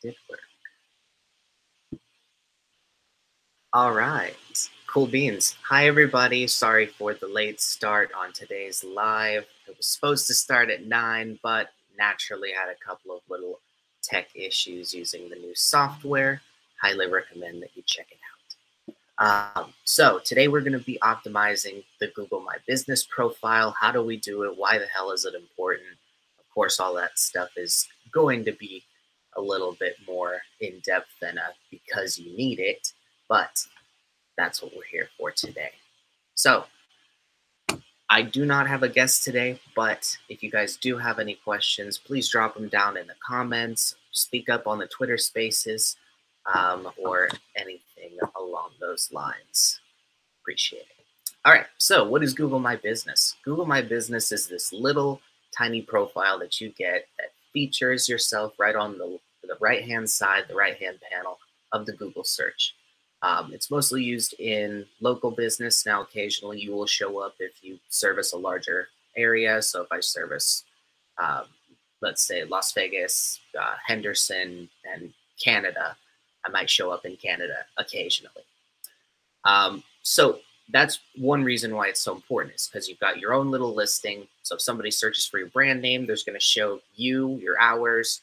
did work. All right. Cool beans. Hi, everybody. Sorry for the late start on today's live. It was supposed to start at 9, but naturally had a couple of little tech issues using the new software. Highly recommend that you check it out. Um, so today we're going to be optimizing the Google My Business profile. How do we do it? Why the hell is it important? Of course, all that stuff is going to be a little bit more in depth than a because you need it but that's what we're here for today. So, I do not have a guest today, but if you guys do have any questions, please drop them down in the comments, speak up on the Twitter spaces, um, or anything along those lines. Appreciate it. All right, so what is Google My Business? Google My Business is this little tiny profile that you get that features yourself right on the, the right hand side, the right hand panel of the Google search. Um, it's mostly used in local business. Now, occasionally you will show up if you service a larger area. So if I service, um, let's say Las Vegas, uh, Henderson, and Canada, I might show up in Canada occasionally. Um, so that's one reason why it's so important is because you've got your own little listing. So if somebody searches for your brand name, there's going to show you, your hours,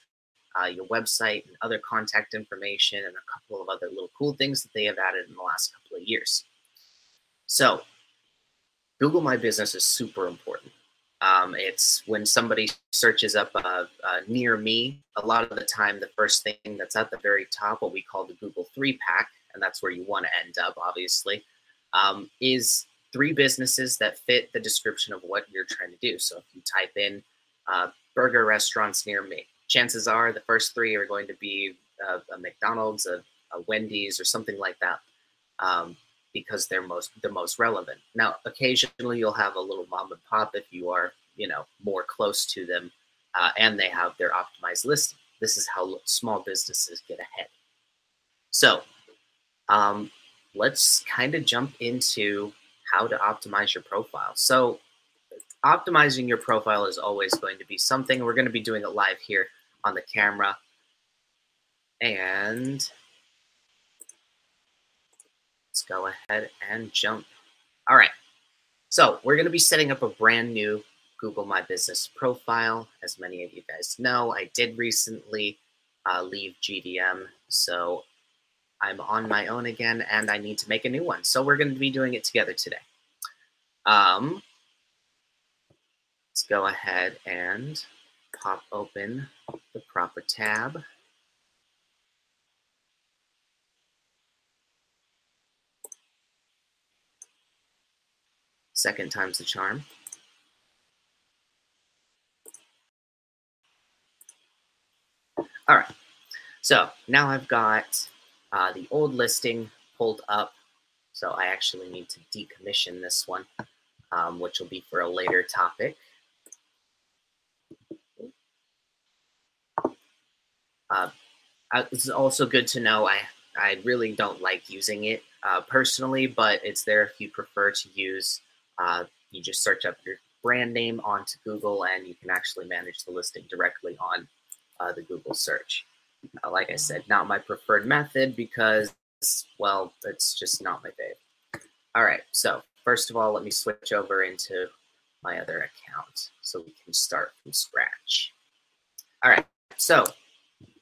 uh, your website and other contact information and a couple of other little cool things that they have added in the last couple of years. So, Google My Business is super important. Um, it's when somebody searches up uh, uh, near me, a lot of the time, the first thing that's at the very top, what we call the Google three pack, and that's where you want to end up, obviously, um, is three businesses that fit the description of what you're trying to do. So if you type in uh, burger restaurants near me, chances are the first three are going to be a, a McDonald's, a, a, Wendy's, or something like that, um, because they're most the most relevant. Now, occasionally you'll have a little mom and pop if you are, you know, more close to them, uh, and they have their optimized listing. This is how small businesses get ahead. So, um, let's kind of jump into how to optimize your profile. So, optimizing your profile is always going to be something. We're going to be doing it live here on the camera. And let's go ahead and jump. All right. So we're going to be setting up a brand new Google My Business profile. As many of you guys know, I did recently uh, leave GDM. So I'm on my own again and I need to make a new one. So we're going to be doing it together today. Um, let's go ahead and pop open the proper tab. Second time's the charm. All right, so now I've got uh, the old listing pulled up. So I actually need to decommission this one, um, which will be for a later topic. Uh, it's also good to know. I I really don't like using it uh, personally, but it's there if you prefer to use. Uh, you just search up your brand name onto Google, and you can actually manage the listing directly on uh, the Google search. Uh, like I said, not my preferred method because, well, it's just not my fave. All right, so first of all, let me switch over into my other account so we can start from scratch. All right, so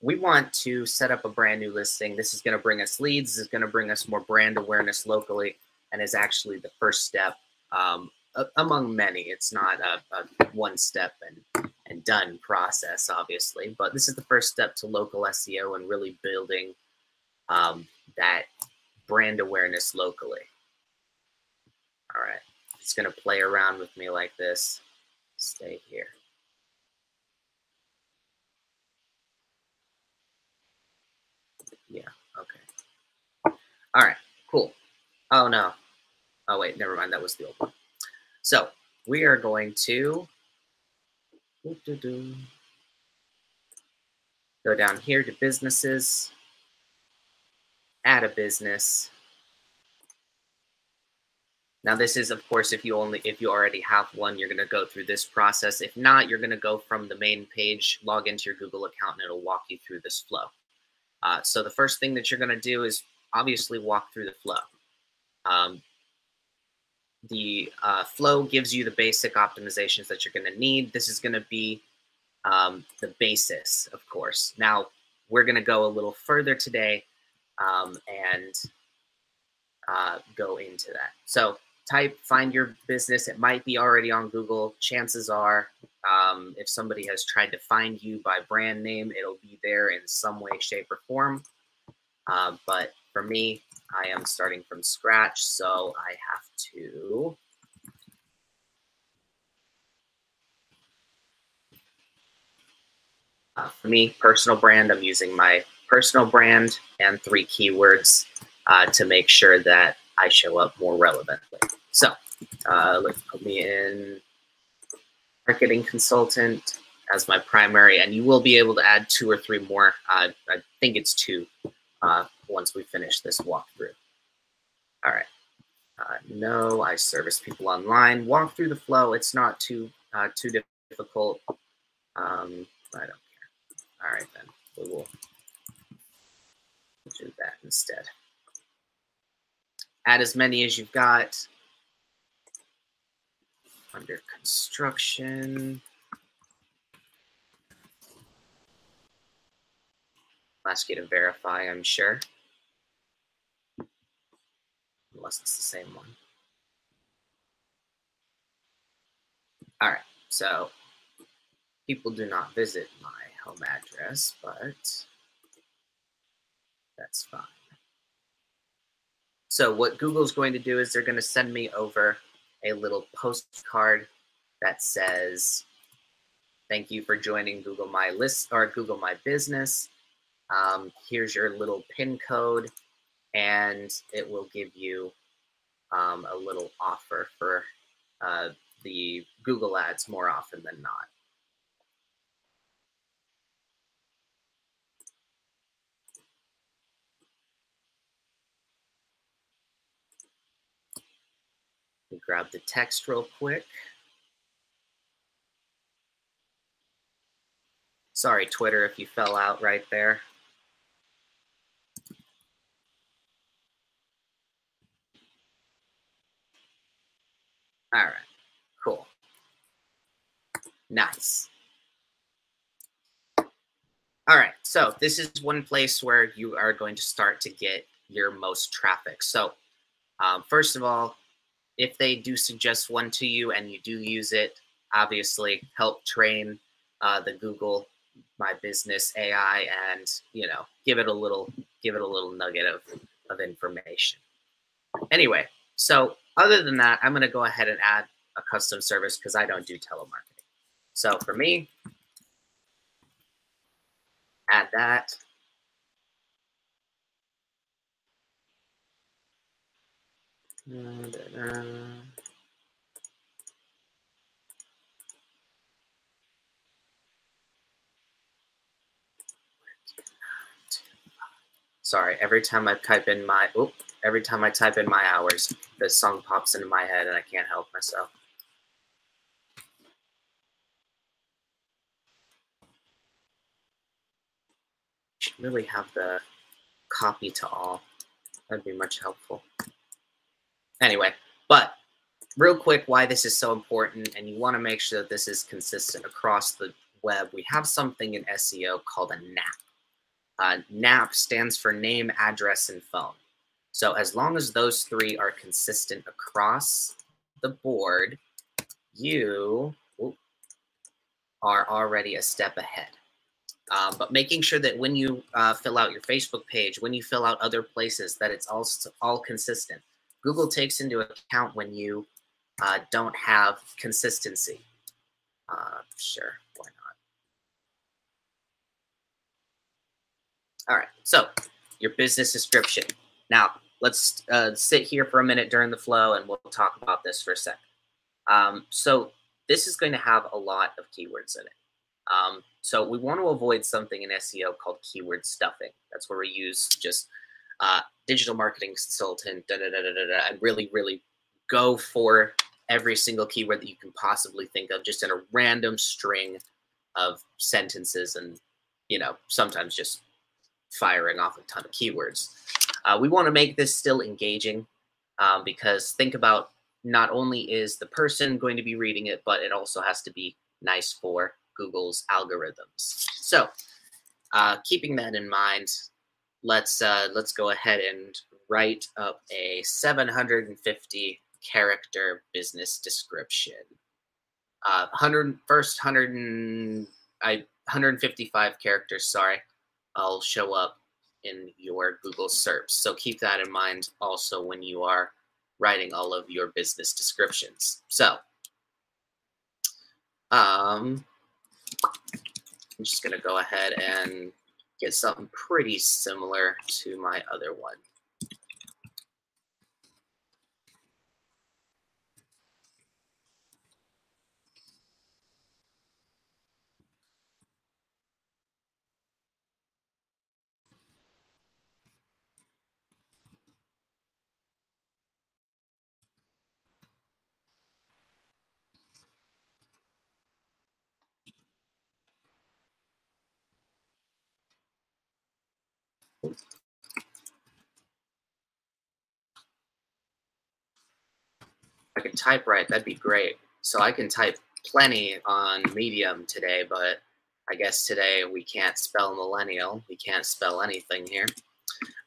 we want to set up a brand new listing. This is going to bring us leads. This is going to bring us more brand awareness locally, and is actually the first step um, among many. It's not a, a, one step and and done process, obviously, but this is the first step to local SEO and really building um, that brand awareness locally. All right, it's going to play around with me like this. Stay here. Yeah. Okay. All right. Cool. Oh no. Oh wait. Never mind. That was the old one. So we are going to go down here to businesses, add a business. Now this is, of course, if you only if you already have one, you're going to go through this process. If not, you're going to go from the main page, log into your Google account, and it'll walk you through this flow. Uh, so the first thing that you're going to do is obviously walk through the flow. Um, the uh, flow gives you the basic optimizations that you're going to need. This is going to be um, the basis, of course. Now, we're going to go a little further today um, and uh, go into that. So type find your business. It might be already on Google. Chances are, um, if somebody has tried to find you by brand name, it'll be there in some way, shape, or form. Uh, but for me, I am starting from scratch, so I have to Uh, for me, personal brand, I'm using my personal brand and three keywords uh, to make sure that I show up more relevantly. So uh, let's put me in marketing consultant as my primary, and you will be able to add two or three more. Uh, I think it's two uh, once we finish this walkthrough. All right. Uh, no, I service people online. Walk through the flow. It's not too uh, too difficult. Um, I don't care. All right, then we will do that instead. Add as many as you've got. Under construction. ask you to verify, I'm sure. Unless it's the same one. All right, so people do not visit my home address, but that's fine. So what Google's going to do is they're going to send me over a little postcard that says, thank you for joining Google My List or Google My Business. Um, here's your little pin code, and it will give you um, a little offer for uh, the Google ads more often than not. Let me grab the text real quick. Sorry, Twitter, if you fell out right there. All right, cool. Nice. All right, so this is one place where you are going to start to get your most traffic. So um, first of all, if they do suggest one to you and you do use it, obviously help train uh, the Google My Business AI and you know give it a little give it a little nugget of of information. Anyway, so other than that, I'm going to go ahead and add a custom service because I don't do telemarketing. So for me, add that. Sorry, every time I type in my, oop, every time I type in my hours, the song pops into my head and I can't help myself. Really have the copy to all. That'd be much helpful. Anyway, but real quick, why this is so important, and you want to make sure that this is consistent across the web. We have something in SEO called a NAP. Uh, NAP stands for name, address, and phone. So as long as those three are consistent across the board, you are already a step ahead. Um, but making sure that when you uh, fill out your Facebook page, when you fill out other places, that it's all all consistent. Google takes into account when you uh, don't have consistency. Uh, sure, why not? All right, so your business description. Now, let's uh, sit here for a minute during the flow and we'll talk about this for a second. Um, so this is going to have a lot of keywords in it. Um, so we want to avoid something in SEO called keyword stuffing. That's where we use just uh, digital marketing consultant, da, da, da, da, da, and really, really go for every single keyword that you can possibly think of, just in a random string of sentences and, you know, sometimes just firing off a ton of keywords. Uh, we want to make this still engaging um, because think about not only is the person going to be reading it, but it also has to be nice for Google's algorithms. So uh, keeping that in mind, let's uh, let's go ahead and write up a 750 character business description. Uh, 100 first 100 and, I 155 characters. Sorry, I'll show up in your Google SERPs. So keep that in mind also when you are writing all of your business descriptions. So, um, I'm just to go ahead and get something pretty similar to my other one. I could type right, that'd be great. So I can type plenty on Medium today, but I guess today we can't spell millennial. We can't spell anything here.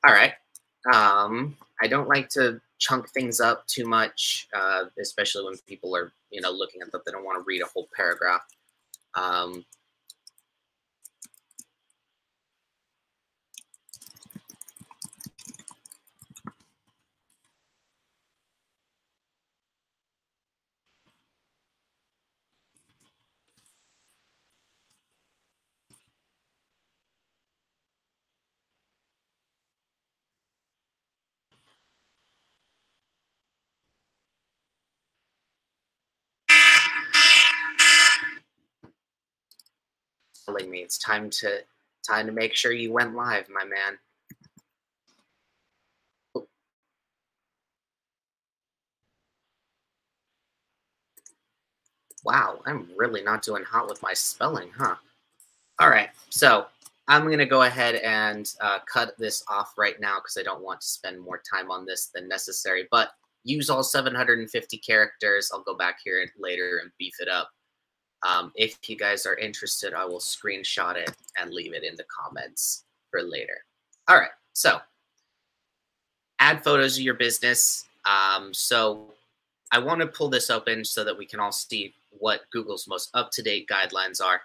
All right. Um, I don't like to chunk things up too much, uh, especially when people are, you know, looking at that. They don't want to read a whole paragraph. Um, telling me it's time to time to make sure you went live, my man. Wow, I'm really not doing hot with my spelling, huh? All right, so I'm going to go ahead and uh, cut this off right now because I don't want to spend more time on this than necessary. But use all 750 characters. I'll go back here later and beef it up. Um, if you guys are interested, I will screenshot it and leave it in the comments for later. All right, so add photos of your business. Um, so I want to pull this open so that we can all see what Google's most up-to-date guidelines are.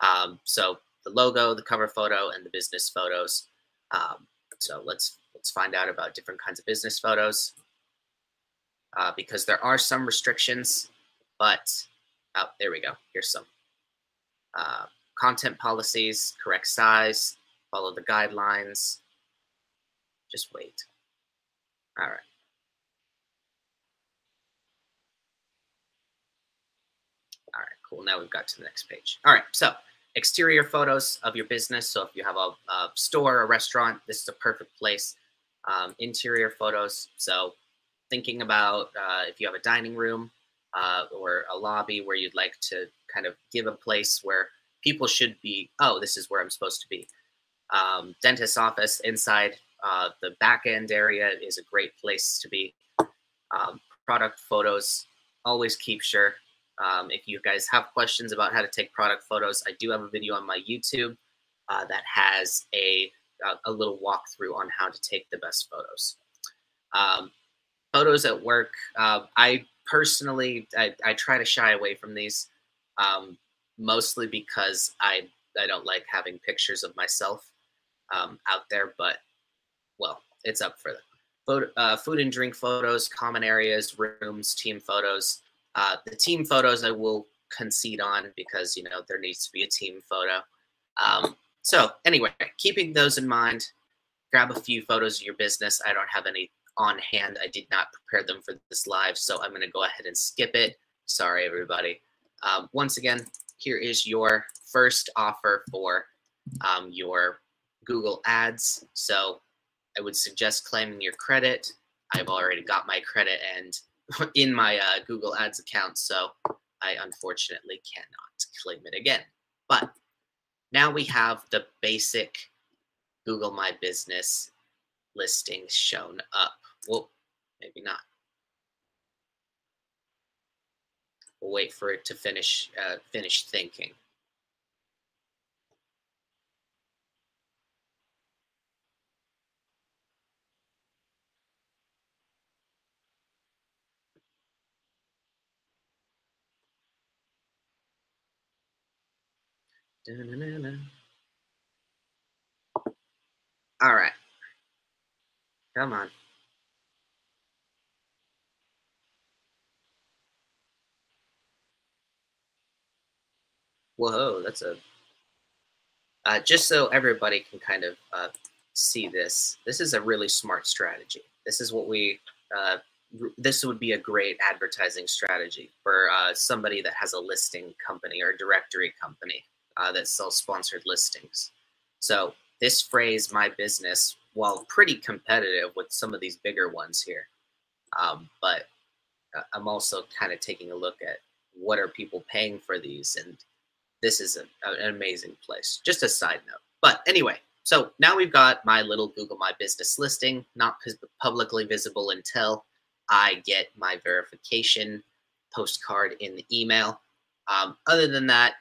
Um, so the logo, the cover photo, and the business photos. Um, so let's let's find out about different kinds of business photos uh, because there are some restrictions, but Oh, there we go. Here's some. Uh, content policies, correct size, follow the guidelines. Just wait. All right. All right, cool. Now we've got to the next page. All right, so exterior photos of your business. So if you have a, a store, a restaurant, this is a perfect place. Um, interior photos. So thinking about uh, if you have a dining room, uh, or a lobby where you'd like to kind of give a place where people should be, oh, this is where I'm supposed to be. Um, dentist's office inside uh, the back end area is a great place to be. Um, product photos, always keep sure. Um, if you guys have questions about how to take product photos, I do have a video on my YouTube uh, that has a, a, a little walkthrough on how to take the best photos. Um, photos at work, uh, I personally, I, I try to shy away from these, um, mostly because I I don't like having pictures of myself um, out there. But well, it's up for them. Photo, uh, food and drink photos, common areas, rooms, team photos. Uh, the team photos I will concede on because you know there needs to be a team photo. Um, so anyway, keeping those in mind, grab a few photos of your business. I don't have any on hand. I did not prepare them for this live, so I'm going to go ahead and skip it. Sorry, everybody. Um, once again, here is your first offer for um, your Google Ads. So I would suggest claiming your credit. I've already got my credit and in my uh, Google Ads account, so I unfortunately cannot claim it again. But now we have the basic Google My Business listings shown up. Well, maybe not. We'll wait for it to finish uh, finish thinking. All right. Come on. Whoa, that's a. Uh, just so everybody can kind of uh, see this, this is a really smart strategy. This is what we. Uh, this would be a great advertising strategy for uh, somebody that has a listing company or a directory company uh, that sells sponsored listings. So this phrase, "my business," while pretty competitive with some of these bigger ones here, um, but uh, I'm also kind of taking a look at what are people paying for these and this is a, an amazing place. Just a side note. But anyway, so now we've got my little Google My Business listing, not publicly visible until I get my verification postcard in the email. Um, other than that,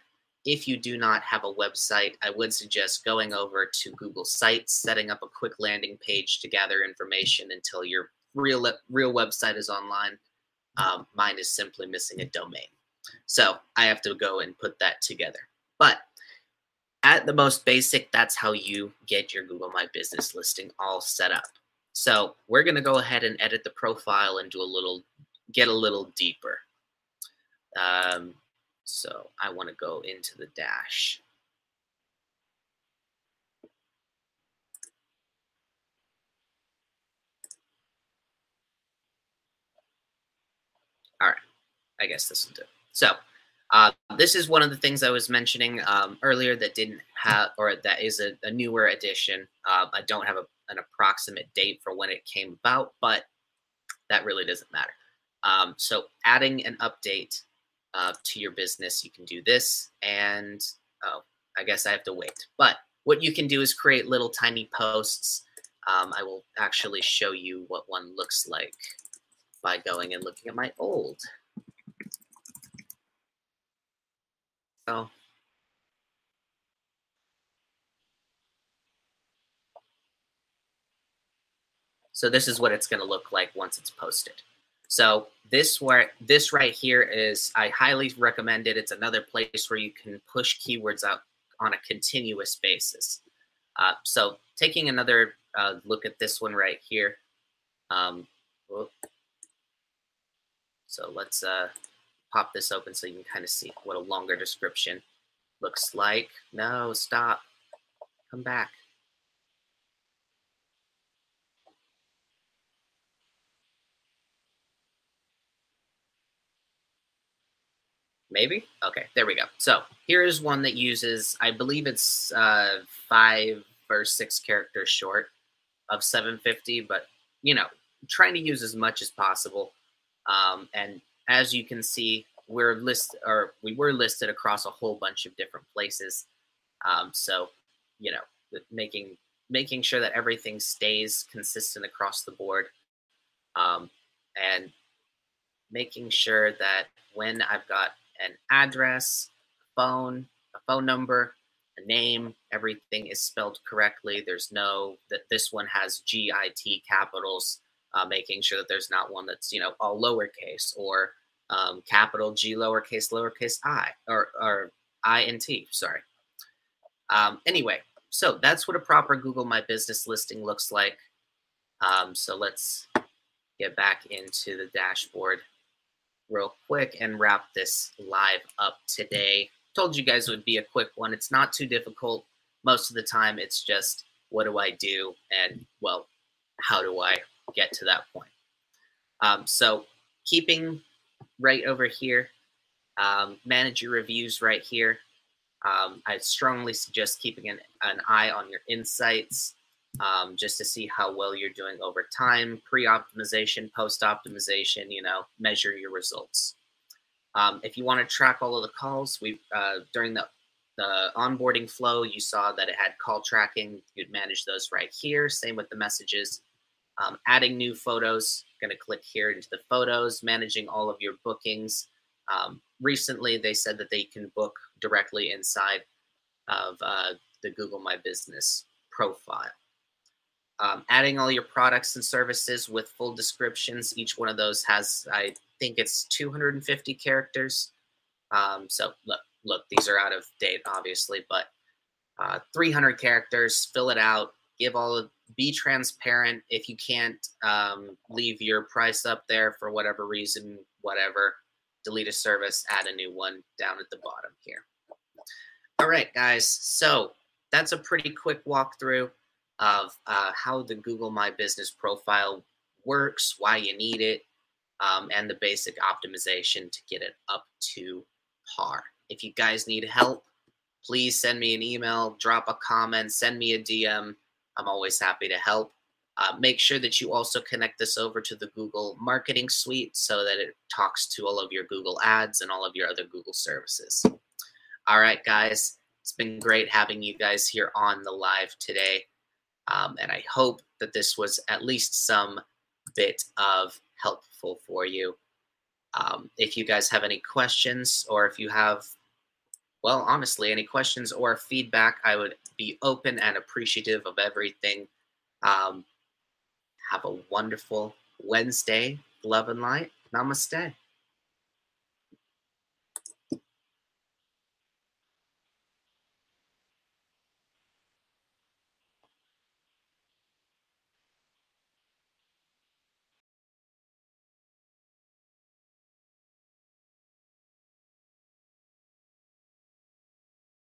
if you do not have a website, I would suggest going over to Google Sites, setting up a quick landing page to gather information until your real real website is online. Um, mine is simply missing a domain. So I have to go and put that together. But at the most basic, that's how you get your Google My Business listing all set up. So we're going to go ahead and edit the profile and do a little, get a little deeper. Um, so I want to go into the dash. All right, I guess this will do. So uh, this is one of the things I was mentioning um, earlier that didn't have, or that is a, a newer addition. Uh, I don't have a, an approximate date for when it came about, but that really doesn't matter. Um, so adding an update uh, to your business, you can do this, and oh, I guess I have to wait. But what you can do is create little tiny posts. Um, I will actually show you what one looks like by going and looking at my old So So this is what it's going to look like once it's posted. So this where this right here is I highly recommend it. It's another place where you can push keywords out on a continuous basis. Uh, so taking another uh, look at this one right here. Um, so let's uh, pop this open so you can kind of see what a longer description looks like. No, stop. Come back. Maybe? Okay, there we go. So here is one that uses, I believe it's uh, five or six characters short of 750, but you know, trying to use as much as possible. Um, and as you can see, we're list or we were listed across a whole bunch of different places. Um, so, you know, making making sure that everything stays consistent across the board, um, and making sure that when I've got an address, phone, a phone number, a name, everything is spelled correctly. There's no that this one has G I T capitals uh, making sure that there's not one that's you know all lowercase or um, capital G lowercase lowercase i or or i and t. Sorry. Um, anyway, so that's what a proper Google My Business listing looks like. Um, so let's get back into the dashboard real quick and wrap this live up today. Told you guys it would be a quick one. It's not too difficult. Most of the time, it's just what do I do and well, how do I get to that point. Um, so keeping right over here, um, manage your reviews right here. Um, I strongly suggest keeping an, an eye on your insights um, just to see how well you're doing over time, pre-optimization, post-optimization, you know, measure your results. Um, if you want to track all of the calls, we uh, during the the onboarding flow, you saw that it had call tracking. You'd manage those right here. Same with the messages. Um, adding new photos, going to click here into the photos, managing all of your bookings. Um, recently, they said that they can book directly inside of uh, the Google My Business profile. Um, adding all your products and services with full descriptions. Each one of those has, I think it's 250 characters. Um, so look, look, these are out of date, obviously, but uh, 300 characters. Fill it out. Give all of, be transparent. If you can't um, leave your price up there for whatever reason, whatever, delete a service, add a new one down at the bottom here. All right, guys. So that's a pretty quick walkthrough of uh, how the Google My Business profile works, why you need it, um, and the basic optimization to get it up to par. If you guys need help, please send me an email, drop a comment, send me a DM. I'm always happy to help. Uh, make sure that you also connect this over to the Google Marketing Suite so that it talks to all of your Google Ads and all of your other Google services. All right, guys, it's been great having you guys here on the live today. Um, and I hope that this was at least some bit of helpful for you. Um, if you guys have any questions or if you have, well, honestly, any questions or feedback, I would be open and appreciative of everything. Um, have a wonderful Wednesday. Love and light. Namaste.